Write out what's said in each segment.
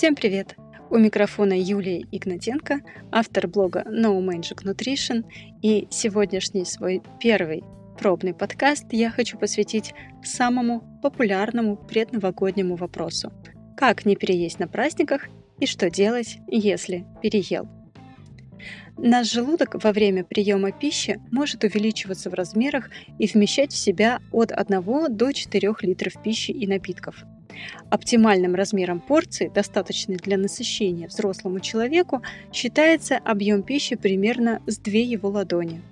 Всем привет! У микрофона Юлия Игнатенко, автор блога No Magic Nutrition, и сегодняшний свой первый пробный подкаст я хочу посвятить самому популярному предновогоднему вопросу. Как не переесть на праздниках и что делать, если переел? Наш желудок во время приема пищи может увеличиваться в размерах и вмещать в себя от 1 до 4 литров пищи и напитков. Оптимальным размером порции, достаточной для насыщения взрослому человеку, считается объем пищи примерно с 2 его ладони.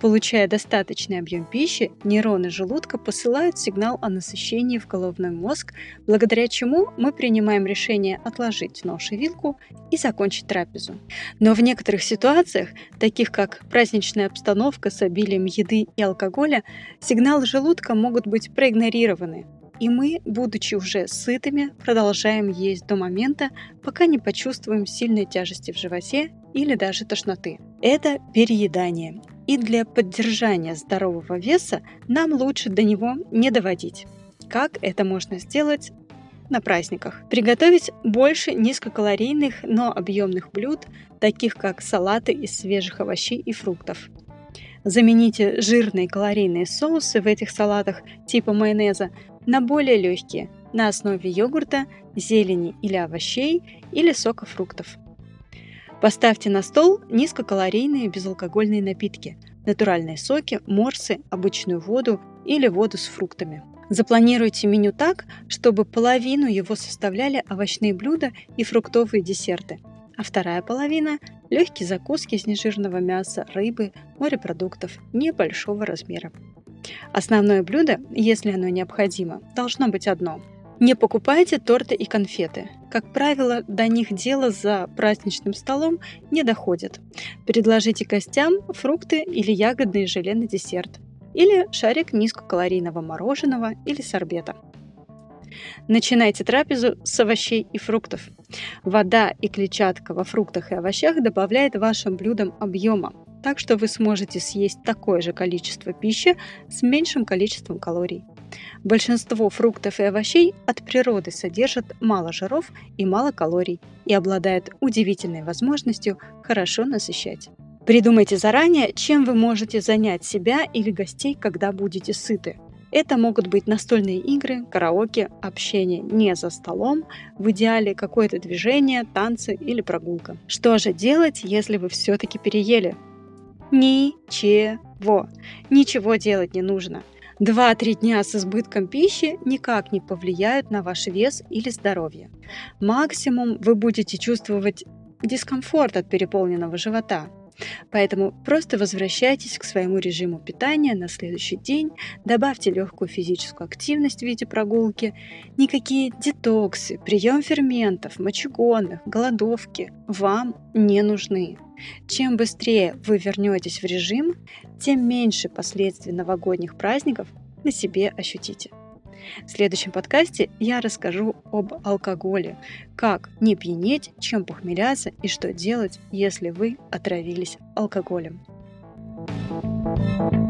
Получая достаточный объем пищи, нейроны желудка посылают сигнал о насыщении в головной мозг, благодаря чему мы принимаем решение отложить нож и вилку и закончить трапезу. Но в некоторых ситуациях, таких как праздничная обстановка с обилием еды и алкоголя, сигналы желудка могут быть проигнорированы, и мы, будучи уже сытыми, продолжаем есть до момента, пока не почувствуем сильной тяжести в животе или даже тошноты. Это переедание. И для поддержания здорового веса нам лучше до него не доводить. Как это можно сделать на праздниках. Приготовить больше низкокалорийных, но объемных блюд, таких как салаты из свежих овощей и фруктов. Замените жирные калорийные соусы в этих салатах типа майонеза на более легкие, на основе йогурта, зелени или овощей или сока фруктов. Поставьте на стол низкокалорийные безалкогольные напитки, натуральные соки, морсы, обычную воду или воду с фруктами. Запланируйте меню так, чтобы половину его составляли овощные блюда и фруктовые десерты, а вторая половина – легкие закуски из нежирного мяса, рыбы, морепродуктов небольшого размера. Основное блюдо, если оно необходимо, должно быть одно. Не покупайте торты и конфеты. Как правило, до них дело за праздничным столом не доходит. Предложите гостям фрукты или ягодные желе на десерт. Или шарик низкокалорийного мороженого или сорбета. Начинайте трапезу с овощей и фруктов. Вода и клетчатка во фруктах и овощах добавляет вашим блюдам объема, так что вы сможете съесть такое же количество пищи с меньшим количеством калорий. Большинство фруктов и овощей от природы содержат мало жиров и мало калорий и обладают удивительной возможностью хорошо насыщать. Придумайте заранее, чем вы можете занять себя или гостей, когда будете сыты. Это могут быть настольные игры, караоке, общение не за столом, в идеале какое-то движение, танцы или прогулка. Что же делать, если вы все-таки переели? Ничего. Ничего делать не нужно. 2-3 дня с избытком пищи никак не повлияют на ваш вес или здоровье. Максимум вы будете чувствовать дискомфорт от переполненного живота. Поэтому просто возвращайтесь к своему режиму питания на следующий день, добавьте легкую физическую активность в виде прогулки, никакие детоксы, прием ферментов, мочегонных, голодовки вам не нужны. Чем быстрее вы вернетесь в режим, тем меньше последствий новогодних праздников на себе ощутите. В следующем подкасте я расскажу об алкоголе, как не пьянеть, чем похмеляться и что делать, если вы отравились алкоголем. thank you